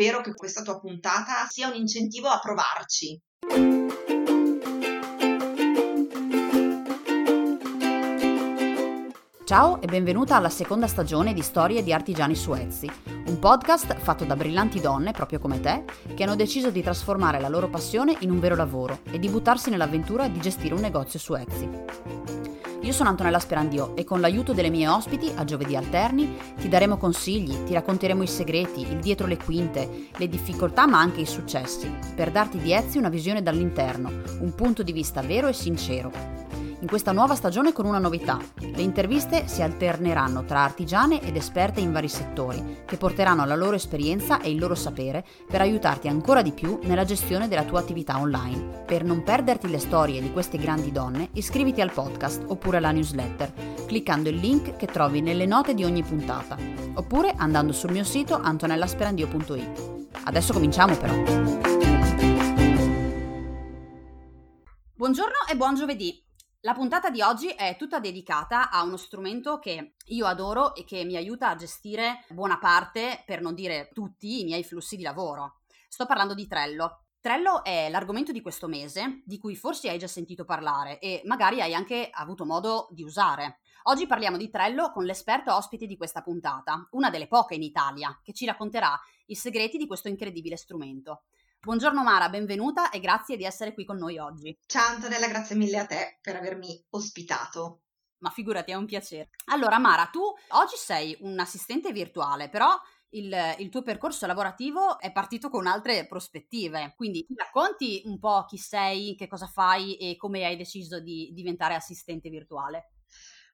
spero che questa tua puntata sia un incentivo a provarci. Ciao e benvenuta alla seconda stagione di Storie di Artigiani su Etsy, un podcast fatto da brillanti donne, proprio come te, che hanno deciso di trasformare la loro passione in un vero lavoro e di buttarsi nell'avventura di gestire un negozio su Etsy. Io sono Antonella Sperandio e con l'aiuto delle mie ospiti, a giovedì alterni, ti daremo consigli, ti racconteremo i segreti, il dietro le quinte, le difficoltà ma anche i successi, per darti di Etsy una visione dall'interno, un punto di vista vero e sincero in questa nuova stagione con una novità. Le interviste si alterneranno tra artigiane ed esperte in vari settori, che porteranno la loro esperienza e il loro sapere per aiutarti ancora di più nella gestione della tua attività online. Per non perderti le storie di queste grandi donne, iscriviti al podcast oppure alla newsletter, cliccando il link che trovi nelle note di ogni puntata, oppure andando sul mio sito antonellasperandio.it. Adesso cominciamo però. Buongiorno e buon giovedì. La puntata di oggi è tutta dedicata a uno strumento che io adoro e che mi aiuta a gestire buona parte, per non dire tutti, i miei flussi di lavoro. Sto parlando di Trello. Trello è l'argomento di questo mese, di cui forse hai già sentito parlare e magari hai anche avuto modo di usare. Oggi parliamo di Trello con l'esperta ospite di questa puntata, una delle poche in Italia, che ci racconterà i segreti di questo incredibile strumento. Buongiorno Mara, benvenuta e grazie di essere qui con noi oggi. Ciao Antonella, grazie mille a te per avermi ospitato. Ma figurati, è un piacere. Allora Mara, tu oggi sei un assistente virtuale, però il, il, tuo percorso lavorativo è partito con altre prospettive. Quindi ti racconti un po' chi sei, che cosa fai e come hai deciso di diventare assistente virtuale?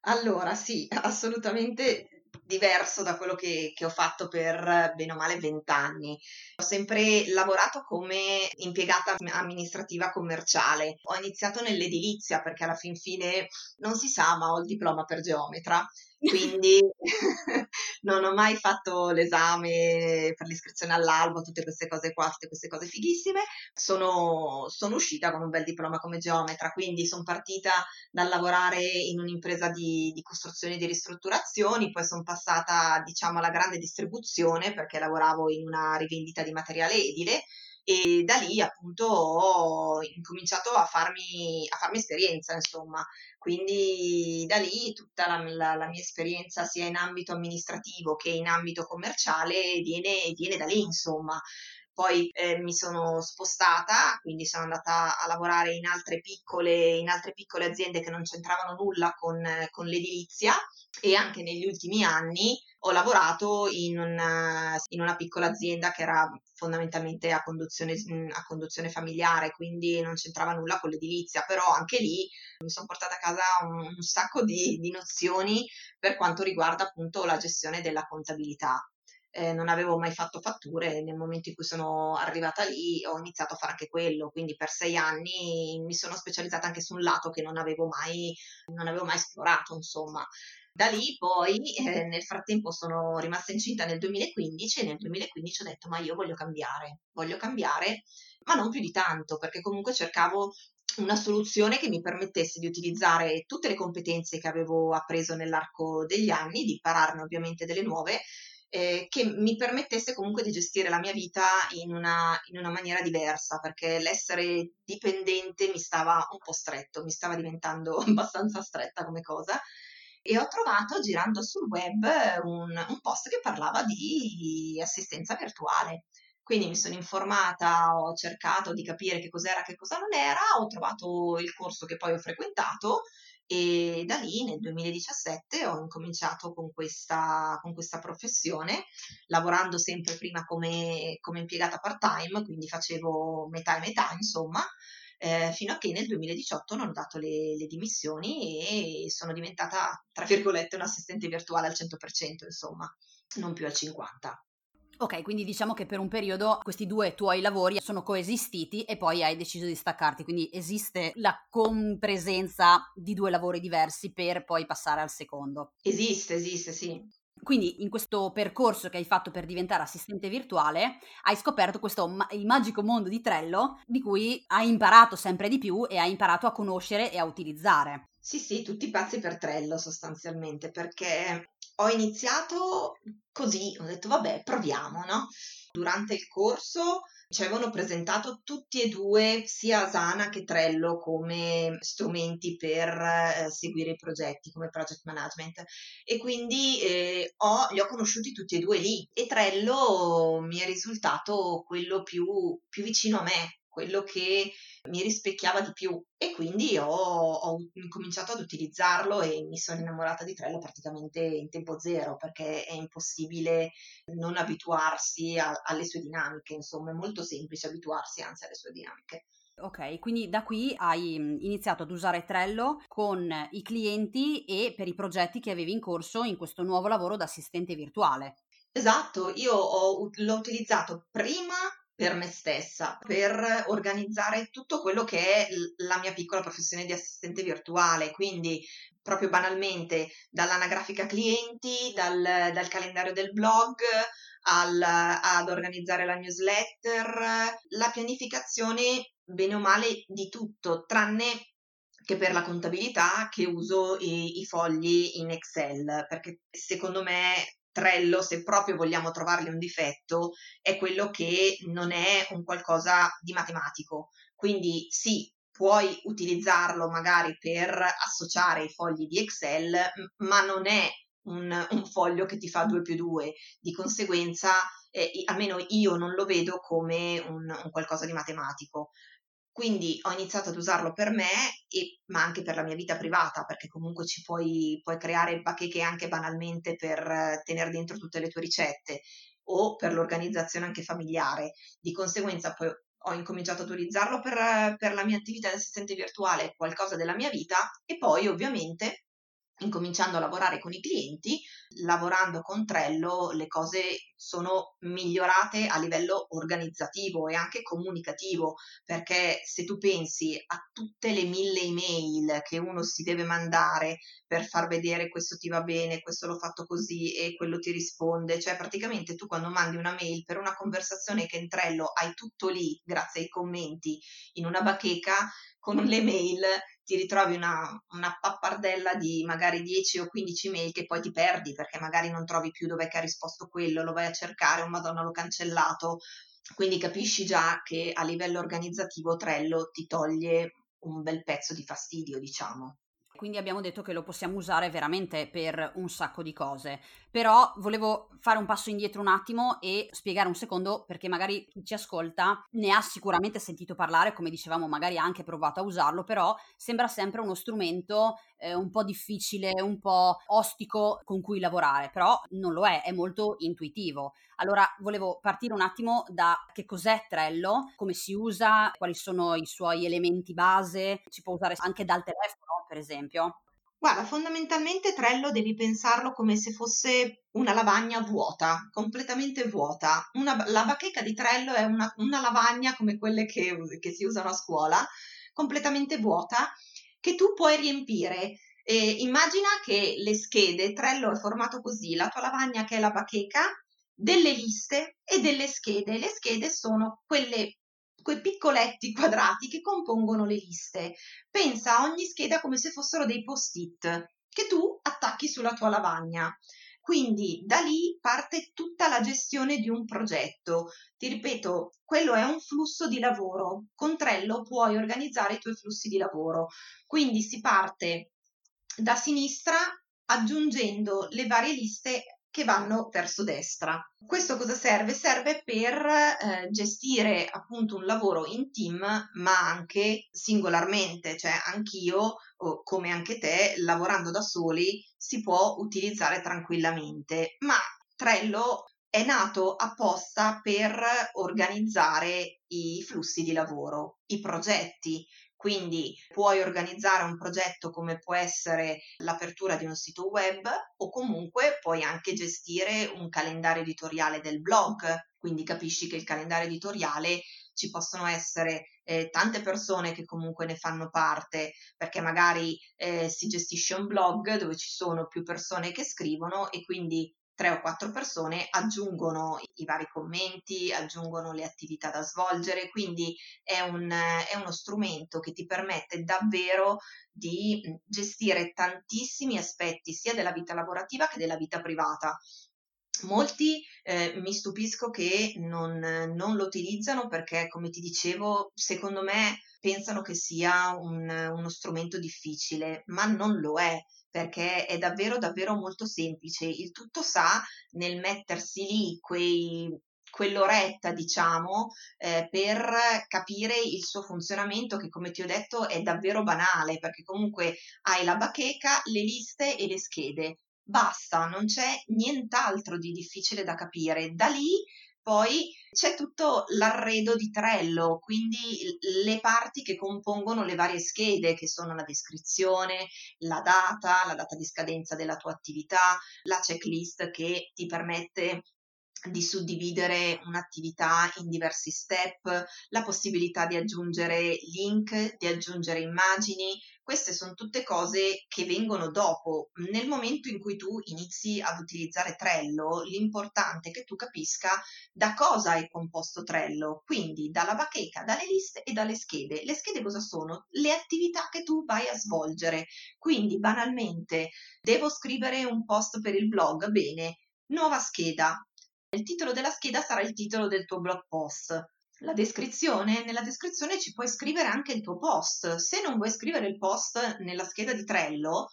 Allora, sì, assolutamente diverso da quello che, che ho fatto per bene o male vent'anni. Ho sempre lavorato come impiegata amministrativa commerciale. Ho iniziato nell'edilizia perché alla fin fine non si sa, ma ho il diploma per geometra quindi non ho mai fatto l'esame per l'iscrizione all'albo, tutte queste cose qua, tutte queste cose fighissime. Sono, sono uscita con un bel diploma come geometra, quindi sono partita dal lavorare in un'impresa di, di costruzioni e di ristrutturazioni, poi sono passata diciamo alla grande distribuzione perché lavoravo in una rivendita di materiale edile e da lì appunto ho incominciato a farmi, a farmi esperienza, insomma. Quindi da lì tutta la, la, la, mia esperienza sia in ambito amministrativo che in ambito commerciale viene, viene da lì, insomma. Poi eh, mi sono spostata, quindi sono andata a lavorare in altre piccole, in altre piccole aziende che non c'entravano nulla con, con l'edilizia e anche negli ultimi anni ho lavorato in una, in una piccola azienda che era fondamentalmente a conduzione, a conduzione, familiare, quindi non c'entrava nulla con l'edilizia, però anche lì mi sono portata a casa un, un sacco di, di nozioni per quanto riguarda appunto la gestione della contabilità. Eh, non avevo mai fatto fatture, nel momento in cui sono arrivata lì ho iniziato a fare anche quello, quindi per sei anni mi sono specializzata anche su un lato che non avevo mai, non avevo mai esplorato, insomma. Da lì poi eh, nel frattempo sono rimasta incinta nel 2015 e nel 2015 ho detto ma io voglio cambiare, voglio cambiare, ma non più di tanto perché comunque cercavo una soluzione che mi permettesse di utilizzare tutte le competenze che avevo appreso nell'arco degli anni, di impararne ovviamente delle nuove, eh, che mi permettesse comunque di gestire la mia vita in una, in una, maniera diversa, perché l'essere dipendente mi stava un po' stretto, mi stava diventando abbastanza stretta come cosa e ho trovato girando sul web un, un post che parlava di assistenza virtuale. Quindi mi sono informata, ho cercato di capire che cos'era, che cosa non era, ho trovato il corso che poi ho frequentato e da lì nel 2017 ho incominciato con questa, con questa professione, lavorando sempre prima come, come impiegata part-time, quindi facevo metà e metà, insomma, eh, fino a che nel 2018 non ho dato le, le, dimissioni e sono diventata, tra virgolette, un assistente virtuale al 100%, insomma, non più al 50%. Ok, quindi diciamo che per un periodo questi due tuoi lavori sono coesistiti e poi hai deciso di staccarti, quindi esiste la compresenza di due lavori diversi per poi passare al secondo. Esiste, esiste, sì. Quindi in questo percorso che hai fatto per diventare assistente virtuale hai scoperto questo ma- il magico mondo di Trello di cui hai imparato sempre di più e hai imparato a conoscere e a utilizzare. Sì, sì, tutti pazzi per Trello sostanzialmente perché ho iniziato così, ho detto vabbè proviamo, no? durante il corso ci avevano presentato tutti e due, sia Asana che Trello, come strumenti per eh, seguire i progetti, come project management. E quindi eh, ho, li ho conosciuti tutti e due lì. E Trello mi è risultato quello più, più vicino a me, quello che mi rispecchiava di più e quindi ho, ho cominciato ad utilizzarlo e mi sono innamorata di Trello praticamente in tempo zero perché è impossibile non abituarsi a, alle sue dinamiche, insomma è molto semplice abituarsi anzi alle sue dinamiche. Ok, quindi da qui hai iniziato ad usare Trello con i clienti e per i progetti che avevi in corso in questo nuovo lavoro da assistente virtuale. Esatto, io ho, l'ho utilizzato prima per me stessa, per organizzare tutto quello che è la mia piccola professione di assistente virtuale, quindi proprio banalmente dall'anagrafica clienti, dal, dal calendario del blog, al, ad organizzare la newsletter, la pianificazione bene o male di tutto, tranne che per la contabilità che uso i, i fogli in Excel, perché secondo me Trello, se proprio vogliamo trovargli un difetto, è quello che non è un qualcosa di matematico. Quindi sì, puoi utilizzarlo magari per associare i fogli di Excel, ma non è un, un foglio che ti fa 2 più 2. Di conseguenza, eh, almeno io non lo vedo come un, un qualcosa di matematico. Quindi ho iniziato ad usarlo per me, e, ma anche per la mia vita privata, perché comunque ci puoi, puoi creare bacheche anche banalmente per eh, tenere dentro tutte le tue ricette o per l'organizzazione anche familiare. Di conseguenza poi ho incominciato ad utilizzarlo per, per la mia attività di assistente virtuale, qualcosa della mia vita e poi ovviamente incominciando a lavorare con i clienti, lavorando con Trello, le cose sono migliorate a livello organizzativo e anche comunicativo, perché se tu pensi a tutte le mille email che uno si deve mandare per far vedere questo ti va bene, questo l'ho fatto così e quello ti risponde, cioè praticamente tu quando mandi una mail per una conversazione che in Trello hai tutto lì grazie ai commenti in una bacheca, con le mail ti ritrovi una, una, pappardella di magari 10 o 15 mail che poi ti perdi perché magari non trovi più dove ha risposto quello, lo vai a cercare, oh madonna l'ho cancellato. Quindi capisci già che a livello organizzativo Trello ti toglie un bel pezzo di fastidio, diciamo. Quindi abbiamo detto che lo possiamo usare veramente per un sacco di cose. Però volevo fare un passo indietro un attimo e spiegare un secondo perché magari chi ci ascolta ne ha sicuramente sentito parlare, come dicevamo, magari ha anche provato a usarlo, però sembra sempre uno strumento eh, un po' difficile, un po' ostico con cui lavorare, però non lo è, è molto intuitivo. Allora volevo partire un attimo da che cos'è Trello, come si usa, quali sono i suoi elementi base, si può usare anche dal telefono per esempio? Guarda, fondamentalmente Trello devi pensarlo come se fosse una lavagna vuota, completamente vuota. Una, la bacheca di Trello è una, una lavagna come quelle che, che, si usano a scuola, completamente vuota, che tu puoi riempire. E immagina che le schede, Trello è formato così, la tua lavagna che è la bacheca, delle liste e delle schede. Le schede sono quelle quei piccoletti quadrati che compongono le liste. Pensa a ogni scheda come se fossero dei post-it che tu attacchi sulla tua lavagna. Quindi da lì parte tutta la gestione di un progetto. Ti ripeto, quello è un flusso di lavoro. Con Trello puoi organizzare i tuoi flussi di lavoro. Quindi si parte da sinistra aggiungendo le varie liste che vanno verso destra. Questo cosa serve? Serve per eh, gestire appunto un lavoro in team, ma anche singolarmente, cioè anch'io, come anche te, lavorando da soli, si può utilizzare tranquillamente. Ma Trello è nato apposta per organizzare i flussi di lavoro, i progetti, quindi puoi organizzare un progetto come può essere l'apertura di un sito web o comunque puoi anche gestire un calendario editoriale del blog. Quindi capisci che il calendario editoriale ci possono essere eh, tante persone che comunque ne fanno parte, perché magari eh, si gestisce un blog dove ci sono più persone che scrivono e quindi tre o quattro persone aggiungono i vari commenti, aggiungono le attività da svolgere, quindi è, un, è uno strumento che ti permette davvero di gestire tantissimi aspetti sia della vita lavorativa che della vita privata. Molti eh, mi stupisco che non, non, lo utilizzano perché, come ti dicevo, secondo me pensano che sia un, uno strumento difficile, ma non lo è perché è davvero davvero molto semplice. Il tutto sta nel mettersi lì quei quell'oretta, diciamo, eh, per capire il suo funzionamento, che come ti ho detto è davvero banale, perché comunque hai la bacheca, le liste e le schede. Basta, non c'è nient'altro di difficile da capire. Da lì poi c'è tutto l'arredo di Trello, quindi le parti che compongono le varie schede, che sono la descrizione, la data, la data di scadenza della tua attività, la checklist che ti permette di suddividere un'attività in diversi step, la possibilità di aggiungere link, di aggiungere immagini. Queste sono tutte cose che vengono dopo. Nel momento in cui tu inizi ad utilizzare Trello, l'importante è che tu capisca da cosa è composto Trello, quindi dalla bacheca, dalle liste e dalle schede. Le schede cosa sono? Le attività che tu vai a svolgere. Quindi banalmente devo scrivere un post per il blog, bene, nuova scheda, il titolo della scheda sarà il titolo del tuo blog post. La descrizione, nella descrizione ci puoi scrivere anche il tuo post. Se non vuoi scrivere il post nella scheda di Trello,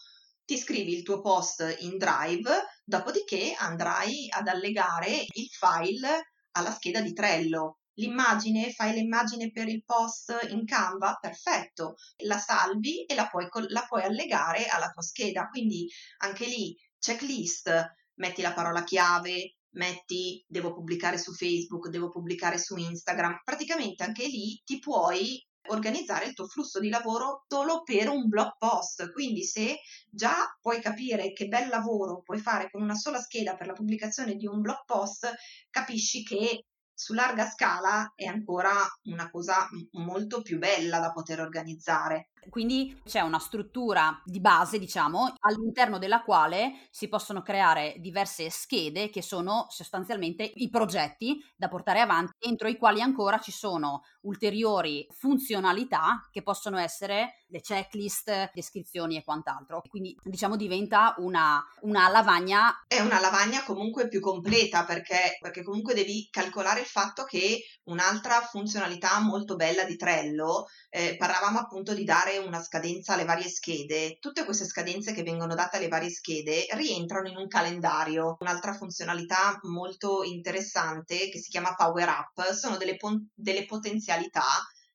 ti scrivi il tuo post in Drive, dopodiché andrai ad allegare il file alla scheda di Trello. L'immagine, fai l'immagine per il post in Canva, perfetto, la salvi e la puoi, la puoi allegare alla tua scheda. Quindi anche lì, checklist, metti la parola chiave, metti devo pubblicare su Facebook, devo pubblicare su Instagram, praticamente anche lì ti puoi organizzare il tuo flusso di lavoro solo per un blog post. Quindi se già puoi capire che bel lavoro puoi fare con una sola scheda per la pubblicazione di un blog post, capisci che su larga scala è ancora una cosa molto più bella da poter organizzare. Quindi c'è una struttura di base, diciamo, all'interno della quale si possono creare diverse schede che sono sostanzialmente i progetti da portare avanti, entro i quali ancora ci sono ulteriori funzionalità che possono essere le checklist, descrizioni e quant'altro. Quindi diciamo diventa una, una lavagna. È una lavagna comunque più completa perché, perché comunque devi calcolare il fatto che un'altra funzionalità molto bella di Trello, eh, parlavamo appunto di dare una scadenza alle varie schede, tutte queste scadenze che vengono date alle varie schede rientrano in un calendario. Un'altra funzionalità molto interessante che si chiama Power Up sono delle, pon- delle potenzialità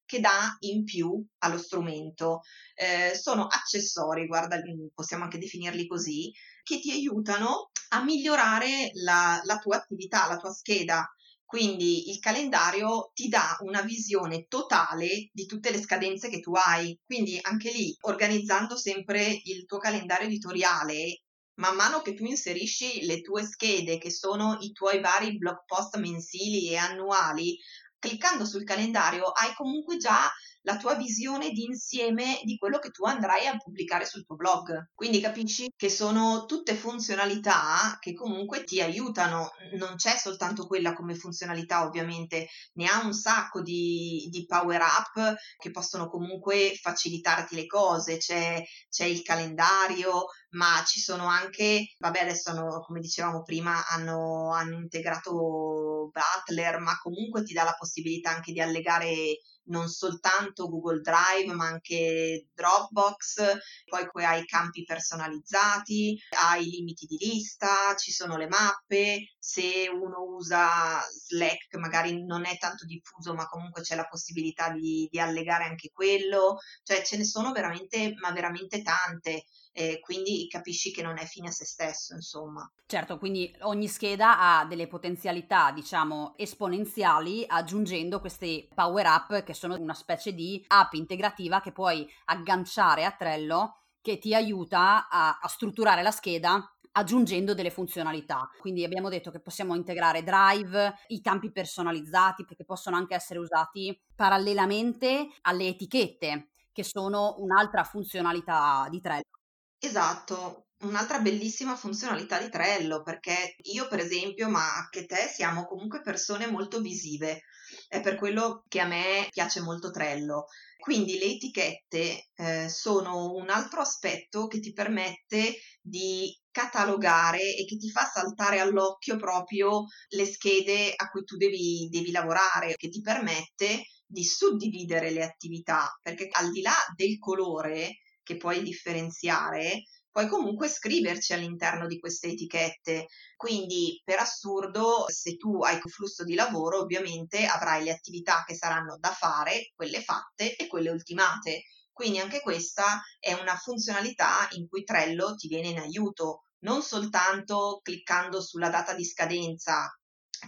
che dà in più allo strumento. Eh, sono accessori, guarda, possiamo anche definirli così, che ti aiutano a migliorare la, la tua attività, la tua scheda. Quindi il calendario ti dà una visione totale di tutte le scadenze che tu hai. Quindi anche lì, organizzando sempre il tuo calendario editoriale, man mano che tu inserisci le tue schede, che sono i tuoi vari blog post mensili e annuali, cliccando sul calendario hai comunque già la tua visione di insieme di quello che tu andrai a pubblicare sul tuo blog. Quindi capisci che sono tutte funzionalità che comunque ti aiutano, non c'è soltanto quella come funzionalità ovviamente, ne ha un sacco di, di power up che possono comunque facilitarti le cose, c'è, c'è il calendario, ma ci sono anche, vabbè adesso hanno, come dicevamo prima, hanno, hanno integrato Butler, ma comunque ti dà la possibilità anche di allegare non soltanto Google Drive ma anche Dropbox, poi hai i campi personalizzati, hai i limiti di lista, ci sono le mappe, se uno usa Slack magari non è tanto diffuso ma comunque c'è la possibilità di, di allegare anche quello, cioè ce ne sono veramente, ma veramente tante e quindi capisci che non è fine a se stesso, insomma. Certo, quindi ogni scheda ha delle potenzialità, diciamo, esponenziali, aggiungendo questi power up che sono una specie di app integrativa che puoi agganciare a Trello che ti aiuta a, a strutturare la scheda aggiungendo delle funzionalità. Quindi abbiamo detto che possiamo integrare Drive, i campi personalizzati, perché possono anche essere usati parallelamente alle etichette, che sono un'altra funzionalità di Trello. Esatto, un'altra bellissima funzionalità di Trello, perché io per esempio, ma anche te, siamo comunque persone molto visive, è per quello che a me piace molto Trello. Quindi le etichette eh, sono un altro aspetto che ti permette di catalogare e che ti fa saltare all'occhio proprio le schede a cui tu devi, devi lavorare, che ti permette di suddividere le attività, perché al di là del colore che puoi differenziare, puoi comunque scriverci all'interno di queste etichette. Quindi, per assurdo, se tu hai un flusso di lavoro, ovviamente avrai le attività che saranno da fare, quelle fatte e quelle ultimate. Quindi anche questa è una funzionalità in cui Trello ti viene in aiuto, non soltanto cliccando sulla data di scadenza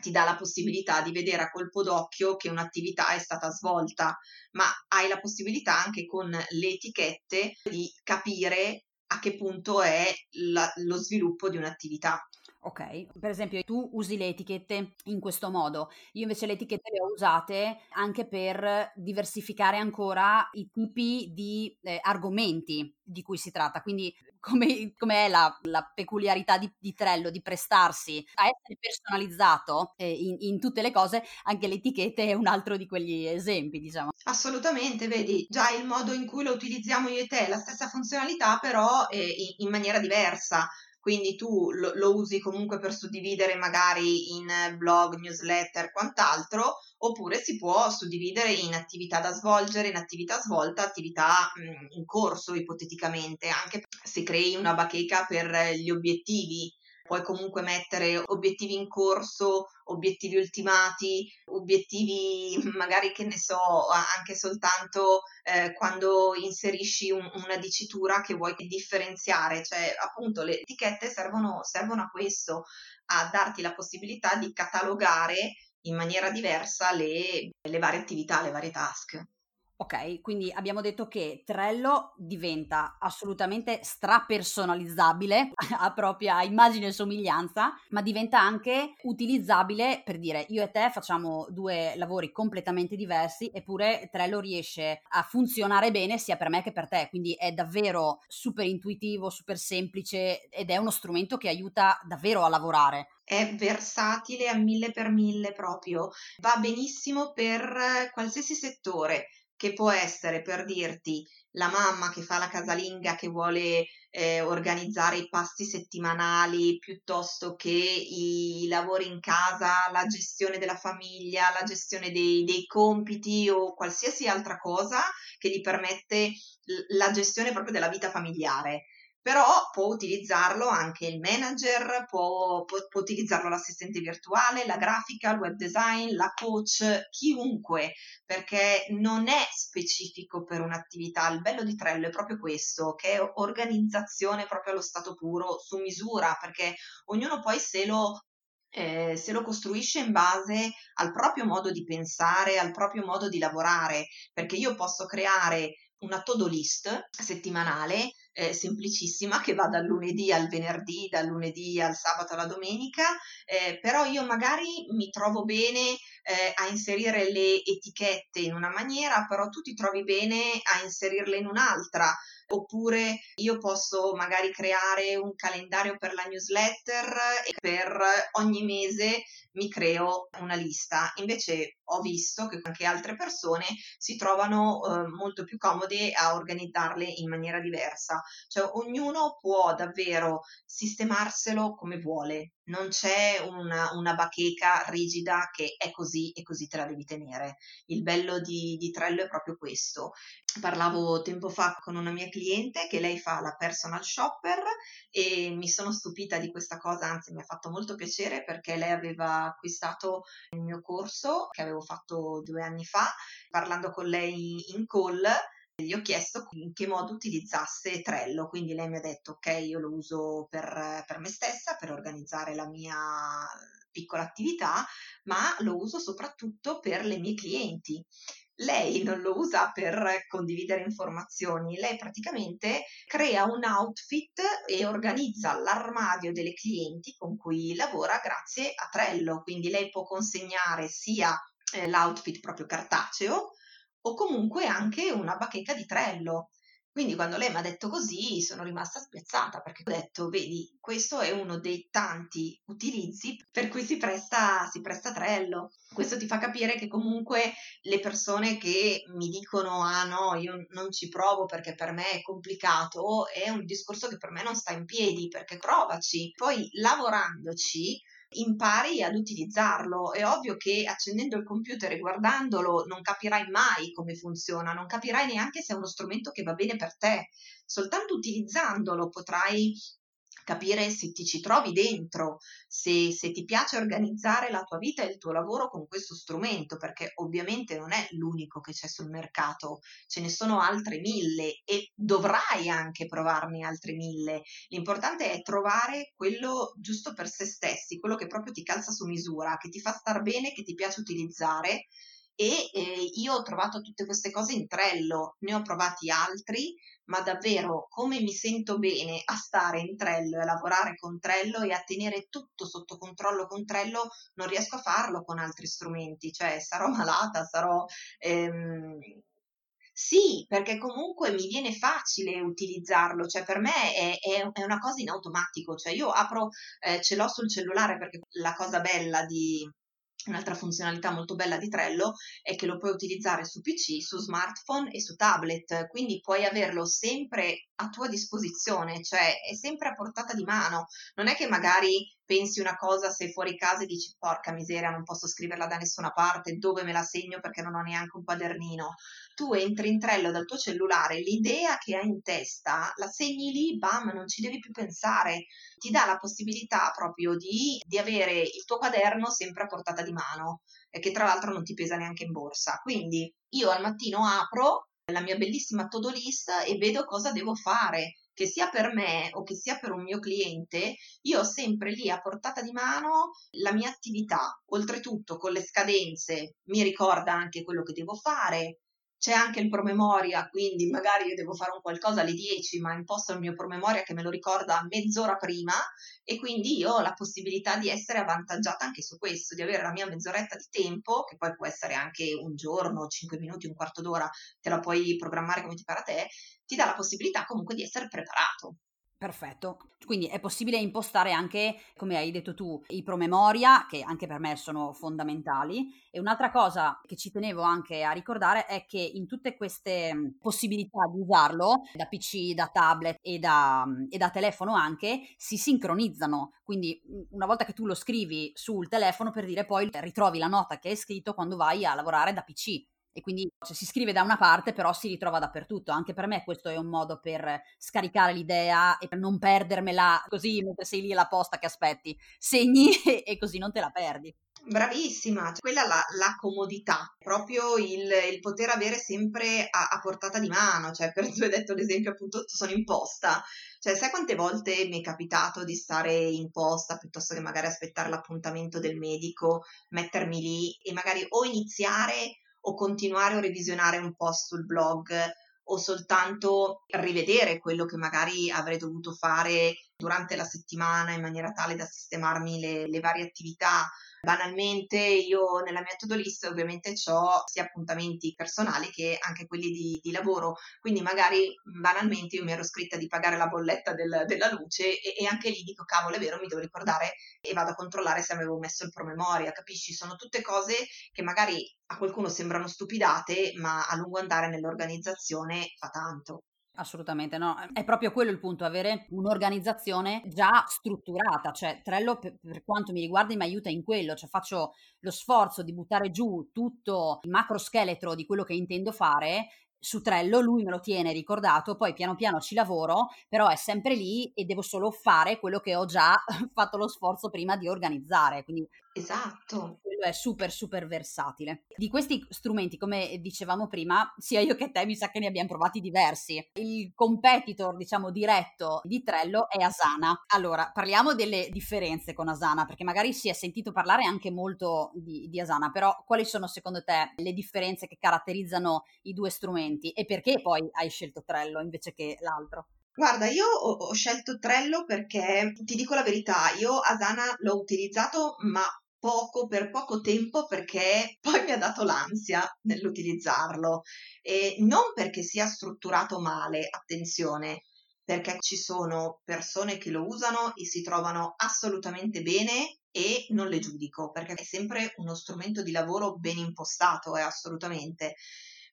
ti dà la possibilità di vedere a colpo d'occhio che un'attività è stata svolta, ma hai la possibilità anche con le etichette di capire a che punto è la, lo sviluppo di un'attività. Ok, per esempio tu usi le etichette in questo modo, io invece le etichette le ho usate anche per diversificare ancora i tipi di eh, argomenti di cui si tratta, quindi come, come è la, la peculiarità di, di, Trello di prestarsi a essere personalizzato eh, in, in, tutte le cose, anche le etichette è un altro di quegli esempi, diciamo. Assolutamente, vedi, già il modo in cui lo utilizziamo io e te la stessa funzionalità, però eh, in, in maniera diversa quindi tu lo, lo, usi comunque per suddividere magari in blog, newsletter, quant'altro, oppure si può suddividere in attività da svolgere, in attività svolta, attività mh, in corso ipoteticamente, anche se crei una bacheca per gli obiettivi puoi comunque mettere obiettivi in corso, obiettivi ultimati, obiettivi magari che ne so, anche soltanto eh, quando inserisci un, una dicitura che vuoi differenziare, cioè appunto le etichette servono, servono a questo, a darti la possibilità di catalogare in maniera diversa le, le varie attività, le varie task. Ok, quindi abbiamo detto che Trello diventa assolutamente strapersonalizzabile a propria immagine e somiglianza, ma diventa anche utilizzabile per dire io e te facciamo due lavori completamente diversi, eppure Trello riesce a funzionare bene sia per me che per te, quindi è davvero super intuitivo, super semplice ed è uno strumento che aiuta davvero a lavorare. È versatile a mille per mille proprio, va benissimo per qualsiasi settore che può essere per dirti la mamma che fa la casalinga che vuole eh, organizzare i pasti settimanali piuttosto che i lavori in casa, la gestione della famiglia, la gestione dei, dei compiti o qualsiasi altra cosa che gli permette la gestione proprio della vita familiare però può utilizzarlo anche il manager, può, può, può, utilizzarlo l'assistente virtuale, la grafica, il web design, la coach, chiunque, perché non è specifico per un'attività. Il bello di Trello è proprio questo, che è organizzazione proprio allo stato puro, su misura, perché ognuno poi se lo eh, se lo costruisce in base al proprio modo di pensare, al proprio modo di lavorare, perché io posso creare una to-do list settimanale eh, semplicissima che va dal lunedì al venerdì, dal lunedì al sabato alla domenica, eh, però io magari mi trovo bene eh, a inserire le etichette in una maniera, però tu ti trovi bene a inserirle in un'altra oppure io posso magari creare un calendario per la newsletter e per ogni mese mi creo una lista. Invece ho visto che anche altre persone si trovano eh, molto più comode a organizzarle in maniera diversa, cioè ognuno può davvero sistemarselo come vuole, non c'è una, una bacheca rigida che è così e così te la devi tenere. Il bello di, di Trello è proprio questo. Parlavo tempo fa con una mia cliente che lei fa la personal shopper e mi sono stupita di questa cosa, anzi mi ha fatto molto piacere perché lei aveva acquistato il mio corso che avevo fatto due anni fa, parlando con lei in call gli ho chiesto in che modo utilizzasse Trello, quindi lei mi ha detto ok, io lo uso per, per me stessa, per organizzare la mia piccola attività, ma lo uso soprattutto per le mie clienti. Lei non lo usa per condividere informazioni, lei praticamente crea un outfit e organizza l'armadio delle clienti con cui lavora grazie a Trello, quindi lei può consegnare sia eh, l'outfit proprio cartaceo, o comunque anche una bacheca di Trello. Quindi quando lei mi ha detto così sono rimasta spiazzata perché ho detto, vedi, questo è uno dei tanti utilizzi per cui si presta, si presta Trello. Questo ti fa capire che comunque le persone che mi dicono ah no, io non ci provo perché per me è complicato, è un discorso che per me non sta in piedi perché provaci. Poi lavorandoci impari ad utilizzarlo. È ovvio che accendendo il computer e guardandolo non capirai mai come funziona, non capirai neanche se è uno strumento che va bene per te. Soltanto utilizzandolo potrai capire se ti ci trovi dentro, se, se, ti piace organizzare la tua vita e il tuo lavoro con questo strumento, perché ovviamente non è l'unico che c'è sul mercato, ce ne sono altre mille e dovrai anche provarne altre mille. L'importante è trovare quello giusto per se stessi, quello che proprio ti calza su misura, che ti fa star bene, che ti piace utilizzare e eh, io ho trovato tutte queste cose in Trello, ne ho provati altri, ma davvero come mi sento bene a stare in Trello e a lavorare con Trello e a tenere tutto sotto controllo con Trello, non riesco a farlo con altri strumenti, cioè sarò malata, sarò... Ehm, sì, perché comunque mi viene facile utilizzarlo, cioè per me è, è, è una cosa in automatico, cioè io apro, eh, ce l'ho sul cellulare perché la cosa bella di, Un'altra funzionalità molto bella di Trello è che lo puoi utilizzare su PC, su smartphone e su tablet, quindi puoi averlo sempre a tua disposizione, cioè è sempre a portata di mano. Non è che magari pensi una cosa, sei fuori casa e dici porca miseria, non posso scriverla da nessuna parte, dove me la segno perché non ho neanche un quadernino. Tu entri in Trello dal tuo cellulare, l'idea che hai in testa la segni lì, bam, non ci devi più pensare. Ti dà la possibilità proprio di, di avere il tuo quaderno sempre a portata di mano che tra l'altro non ti pesa neanche in borsa. Quindi io al mattino apro la mia bellissima to-do list e vedo cosa devo fare che sia per me o che sia per un mio cliente, io ho sempre lì a portata di mano la mia attività. Oltretutto con le scadenze mi ricorda anche quello che devo fare, c'è anche il promemoria, quindi magari io devo fare un qualcosa alle 10, ma imposto il mio promemoria che me lo ricorda mezz'ora prima e quindi io ho la possibilità di essere avvantaggiata anche su questo, di avere la mia mezz'oretta di tempo, che poi può essere anche un giorno, 5 minuti, un quarto d'ora, te la puoi programmare come ti pare a te, ti dà la possibilità comunque di essere preparato. Perfetto, quindi è possibile impostare anche, come hai detto tu, i promemoria, che anche per me sono fondamentali. E un'altra cosa che ci tenevo anche a ricordare è che in tutte queste possibilità di usarlo, da PC, da tablet e da, e da telefono anche, si sincronizzano. Quindi una volta che tu lo scrivi sul telefono, per dire poi ritrovi la nota che hai scritto quando vai a lavorare da PC e quindi cioè, si scrive da una parte però si ritrova dappertutto. Anche per me questo è un modo per scaricare l'idea e per non perdermela così mentre sei lì alla posta che aspetti. Segni e così non te la perdi. Bravissima, quella la, la comodità, proprio il, il, poter avere sempre a, a, portata di mano, cioè per tu hai detto l'esempio appunto sono in posta, cioè sai quante volte mi è capitato di stare in posta piuttosto che magari aspettare l'appuntamento del medico, mettermi lì e magari o iniziare o continuare o revisionare un post sul blog o soltanto rivedere quello che magari avrei dovuto fare durante la settimana in maniera tale da sistemarmi le, le varie attività Banalmente io nella mia to-do list ovviamente ho sia appuntamenti personali che anche quelli di, di, lavoro, quindi magari banalmente io mi ero scritta di pagare la bolletta del, della luce e, e, anche lì dico cavolo è vero mi devo ricordare e vado a controllare se avevo messo il promemoria, capisci? Sono tutte cose che magari a qualcuno sembrano stupidate ma a lungo andare nell'organizzazione fa tanto. Assolutamente no, è proprio quello il punto, avere un'organizzazione già strutturata, cioè Trello per, per, quanto mi riguarda mi aiuta in quello, cioè faccio lo sforzo di buttare giù tutto il macro scheletro di quello che intendo fare su Trello, lui me lo tiene ricordato, poi piano piano ci lavoro, però è sempre lì e devo solo fare quello che ho già fatto lo sforzo prima di organizzare, quindi Esatto. Quello è super, super versatile. Di questi strumenti, come dicevamo prima, sia io che te mi sa che ne abbiamo provati diversi. Il competitor, diciamo, diretto di Trello è Asana. Allora, parliamo delle differenze con Asana, perché magari si è sentito parlare anche molto di, di Asana, però quali sono secondo te le differenze che caratterizzano i due strumenti e perché poi hai scelto Trello invece che l'altro? Guarda, io ho, ho, scelto Trello perché ti dico la verità, io Asana l'ho utilizzato, ma poco per poco tempo perché poi mi ha dato l'ansia nell'utilizzarlo e non perché sia strutturato male, attenzione, perché ci sono persone che lo usano e si trovano assolutamente bene e non le giudico perché è sempre uno strumento di lavoro ben impostato, eh, assolutamente.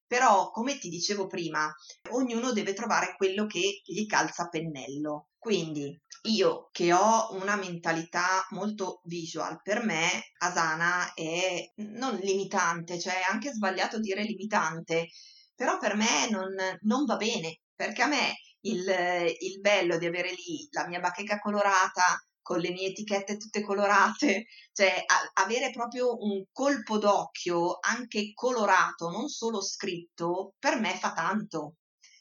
Però, come ti dicevo prima, ognuno deve trovare quello che gli calza pennello. Quindi io che ho una mentalità molto visual, per me Asana è non limitante, cioè è anche sbagliato dire limitante, però per me non, non va bene, perché a me il, il bello di avere lì la mia bacheca colorata, con le mie etichette tutte colorate, cioè a, avere proprio un colpo d'occhio anche colorato, non solo scritto, per me fa tanto.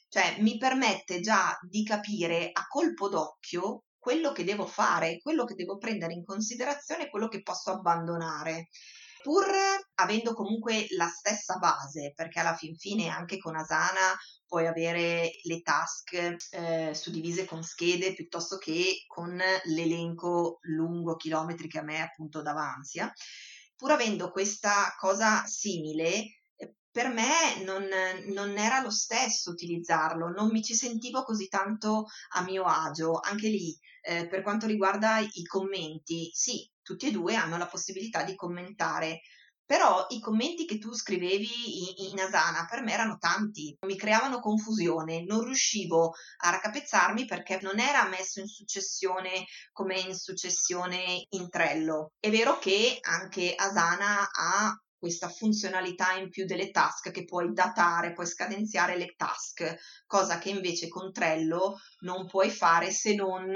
Cioè mi permette già di capire a colpo d'occhio quello che devo fare, quello che devo prendere in considerazione, quello che posso abbandonare pur avendo comunque la stessa base, perché alla fin fine anche con Asana puoi avere le task eh, suddivise con schede piuttosto che con l'elenco lungo chilometri che a me appunto dava ansia. Pur avendo questa cosa simile, eh, per me non, non, era lo stesso utilizzarlo, non mi ci sentivo così tanto a mio agio. Anche lì, eh, per quanto riguarda i commenti, sì, tutti e due hanno la possibilità di commentare. Però i commenti che tu scrivevi in, in Asana per me erano tanti, mi creavano confusione, non riuscivo a raccapezzarmi perché non era messo in successione come in successione in Trello. È vero che anche Asana ha questa funzionalità in più delle task che puoi datare, puoi scadenziare le task, cosa che invece con Trello non puoi fare se non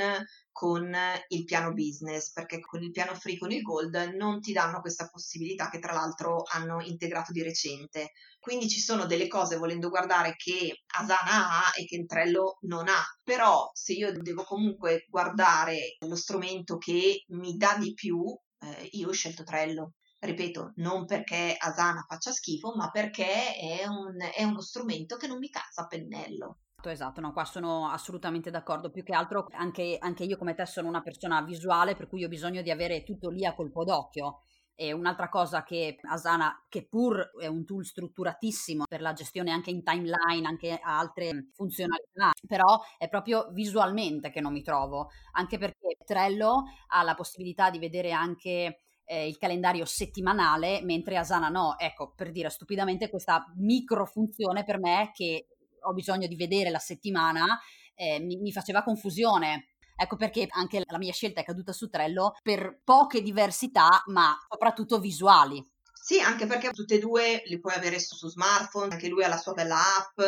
con il piano business, perché con il piano free, con il gold, non ti danno questa possibilità che tra l'altro hanno integrato di recente. Quindi ci sono delle cose, volendo guardare, che Asana ha e che Trello non ha. Però se io devo comunque guardare lo strumento che mi dà di più, eh, io ho scelto Trello. Ripeto, non perché Asana faccia schifo, ma perché è, un, è uno strumento che non mi calza a pennello. Esatto, no, qua sono assolutamente d'accordo. Più che altro anche, anche, io come te sono una persona visuale, per cui ho bisogno di avere tutto lì a colpo d'occhio. E un'altra cosa che Asana, che pur è un tool strutturatissimo per la gestione anche in timeline, anche a altre funzionalità, però è proprio visualmente che non mi trovo, anche perché Trello ha la possibilità di vedere anche eh, il calendario settimanale, mentre Asana no. Ecco, per dire stupidamente questa micro funzione per me che ho bisogno di vedere la settimana, eh, mi, mi faceva confusione. Ecco perché anche la mia scelta è caduta su Trello per poche diversità, ma soprattutto visuali. Sì, anche perché tutte e due li puoi avere su, su, smartphone, anche lui ha la sua bella app,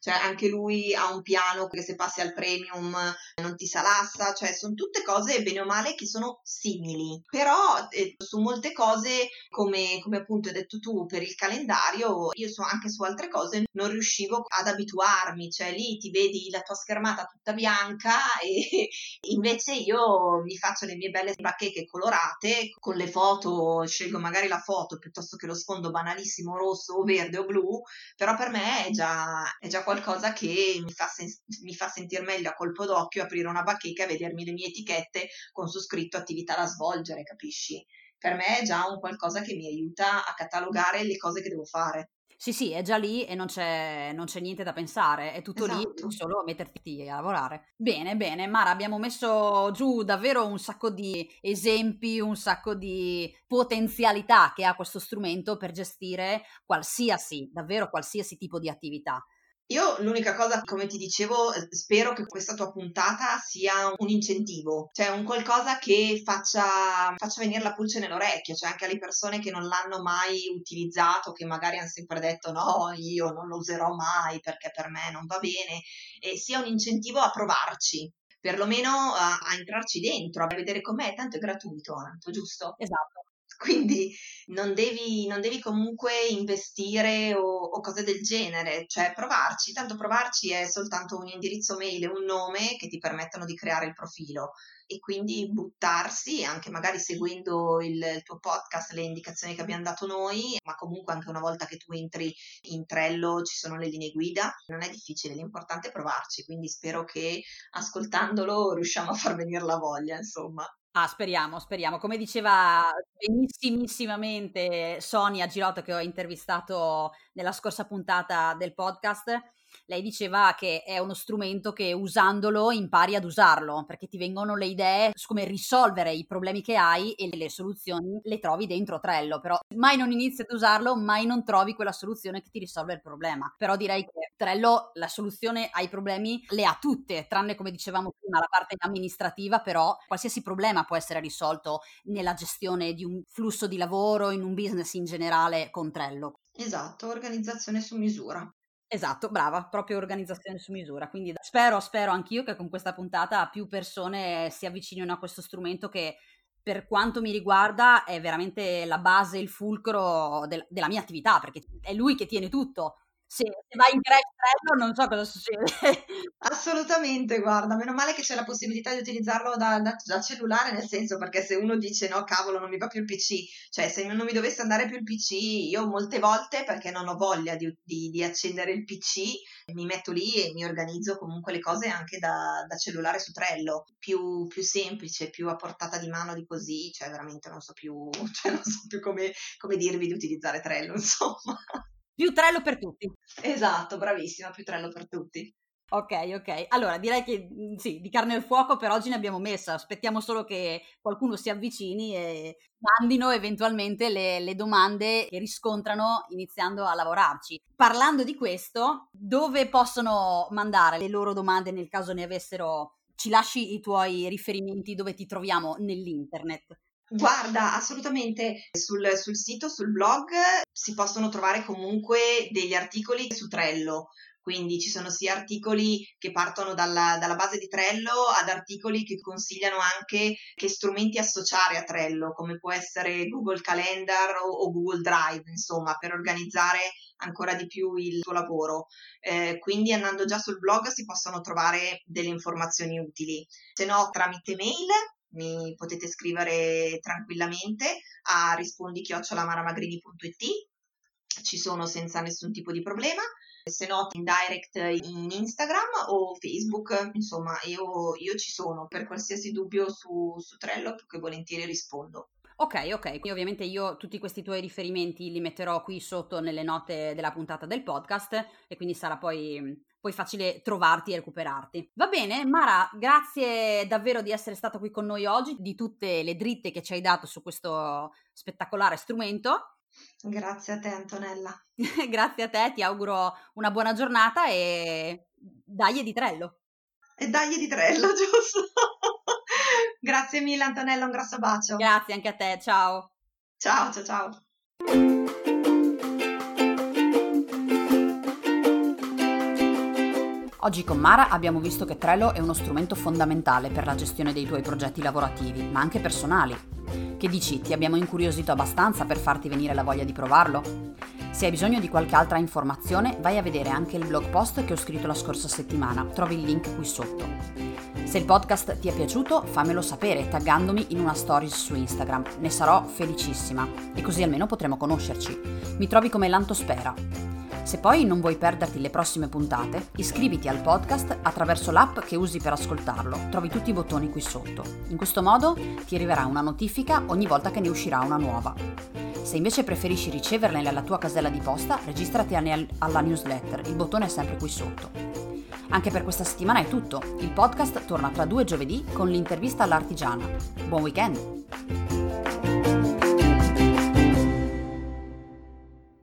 cioè anche lui ha un piano che se passi al premium non ti salassa, cioè sono tutte cose bene o male che sono simili, però eh, su molte cose, come, come, appunto hai detto tu per il calendario, io so anche su altre cose non riuscivo ad abituarmi, cioè lì ti vedi la tua schermata tutta bianca e invece io mi faccio le mie belle bacheche colorate con le foto, scelgo magari la foto piuttosto piuttosto che lo sfondo banalissimo rosso o verde o blu, però per me è già, è già qualcosa che mi fa, sen- mi fa sentire meglio a colpo d'occhio aprire una bacheca e vedermi le mie etichette con su scritto attività da svolgere, capisci? Per me è già un qualcosa che mi aiuta a catalogare le cose che devo fare. Sì, sì, è già lì e non c'è, non c'è niente da pensare, è tutto esatto. lì, solo metterti a lavorare. Bene, bene, Mara, abbiamo messo giù davvero un sacco di esempi, un sacco di potenzialità che ha questo strumento per gestire qualsiasi, davvero qualsiasi tipo di attività. Io l'unica cosa, come ti dicevo, spero che questa tua puntata sia un incentivo, cioè un qualcosa che faccia, faccia venire la pulce nell'orecchio, cioè anche alle persone che non l'hanno mai utilizzato, che magari hanno sempre detto no, io non lo userò mai perché per me non va bene, e sia un incentivo a provarci, perlomeno a, a, entrarci dentro, a vedere com'è, tanto è gratuito, Anto, giusto? Esatto. Quindi non devi, non devi comunque investire o, o, cose del genere, cioè provarci, tanto provarci è soltanto un indirizzo mail e un nome che ti permettono di creare il profilo e quindi buttarsi anche magari seguendo il, il, tuo podcast, le indicazioni che abbiamo dato noi, ma comunque anche una volta che tu entri in Trello ci sono le linee guida, non è difficile, l'importante è provarci, quindi spero che ascoltandolo riusciamo a far venire la voglia, insomma. Ah, speriamo, speriamo. Come diceva benissimamente Sonia Girotto che ho intervistato nella scorsa puntata del podcast, lei diceva che è uno strumento che usandolo impari ad usarlo, perché ti vengono le idee su come risolvere i problemi che hai e le soluzioni le trovi dentro Trello, però mai non inizi ad usarlo, mai non trovi quella soluzione che ti risolve il problema. Però direi che Trello la soluzione ai problemi le ha tutte, tranne come dicevamo prima la parte amministrativa, però qualsiasi problema può essere risolto nella gestione di un flusso di lavoro, in un business in generale con Trello. Esatto, organizzazione su misura. Esatto, brava, proprio organizzazione su misura. Quindi spero, spero anch'io che con questa puntata più persone si avvicinino a questo strumento che per quanto mi riguarda è veramente la base, il fulcro del, della mia attività, perché è lui che tiene tutto sì, se vai in crash non so cosa succede. Assolutamente, guarda, meno male che c'è la possibilità di utilizzarlo da, da, da, cellulare, nel senso perché se uno dice no, cavolo, non mi va più il PC, cioè se non mi dovesse andare più il PC, io molte volte, perché non ho voglia di, di, di accendere il PC, mi metto lì e mi organizzo comunque le cose anche da, da cellulare su Trello, più, più, semplice, più a portata di mano di così, cioè veramente non so più, cioè non so più come, come dirvi di utilizzare Trello, insomma. Più Trello per tutti. Esatto, bravissima, più Trello per tutti. Ok, ok. Allora direi che mm, sì, di carne al fuoco per oggi ne abbiamo messa. Aspettiamo solo che qualcuno si avvicini e mandino eventualmente le, le, domande che riscontrano iniziando a lavorarci. Parlando di questo, dove possono mandare le loro domande nel caso ne avessero? Ci lasci i tuoi riferimenti dove ti troviamo nell'internet. Guarda, assolutamente sul, sul, sito, sul blog si possono trovare comunque degli articoli su Trello, quindi ci sono sia articoli che partono dalla, dalla, base di Trello ad articoli che consigliano anche che strumenti associare a Trello, come può essere Google Calendar o, o Google Drive, insomma, per organizzare ancora di più il tuo lavoro. Eh, quindi andando già sul blog si possono trovare delle informazioni utili. Se no, tramite mail mi potete scrivere tranquillamente a rispondi-maramagrini.it ci sono senza nessun tipo di problema. Se no in direct in Instagram o Facebook. Insomma io, io ci sono. Per qualsiasi dubbio su, su Trello più che volentieri rispondo Ok, ok, quindi ovviamente io tutti questi tuoi riferimenti li metterò qui sotto nelle note della puntata del podcast e quindi sarà poi poi facile trovarti e recuperarti. Va bene, Mara, grazie davvero di essere stata qui con noi oggi, di tutte le dritte che ci hai dato su questo spettacolare strumento. Grazie a te Antonella. grazie a te, ti auguro una buona giornata e dai di trello. E dai di trello, giusto? Grazie mille Antonella, un grosso bacio. Grazie anche a te, ciao. Ciao, ciao, ciao. Oggi con Mara abbiamo visto che Trello è uno strumento fondamentale per la gestione dei tuoi progetti lavorativi, ma anche personali. Che dici, ti abbiamo incuriosito abbastanza per farti venire la voglia di provarlo? Se hai bisogno di qualche altra informazione, vai a vedere anche il blog post che ho scritto la scorsa settimana, trovi il link qui sotto. Se il podcast ti è piaciuto, fammelo sapere taggandomi in una stories su Instagram, ne sarò felicissima e così almeno potremo conoscerci. Mi trovi come Lantospera. Se poi non vuoi perderti le prossime puntate, iscriviti al podcast attraverso l'app che usi per ascoltarlo. Trovi tutti i bottoni qui sotto. In questo modo ti arriverà una notifica ogni volta che ne uscirà una nuova. Se invece preferisci riceverla nella tua casella di posta, registrati alla newsletter, il bottone è sempre qui sotto. Anche per questa settimana è tutto. Il podcast torna tra due giovedì con l'intervista all'artigiana. Buon weekend!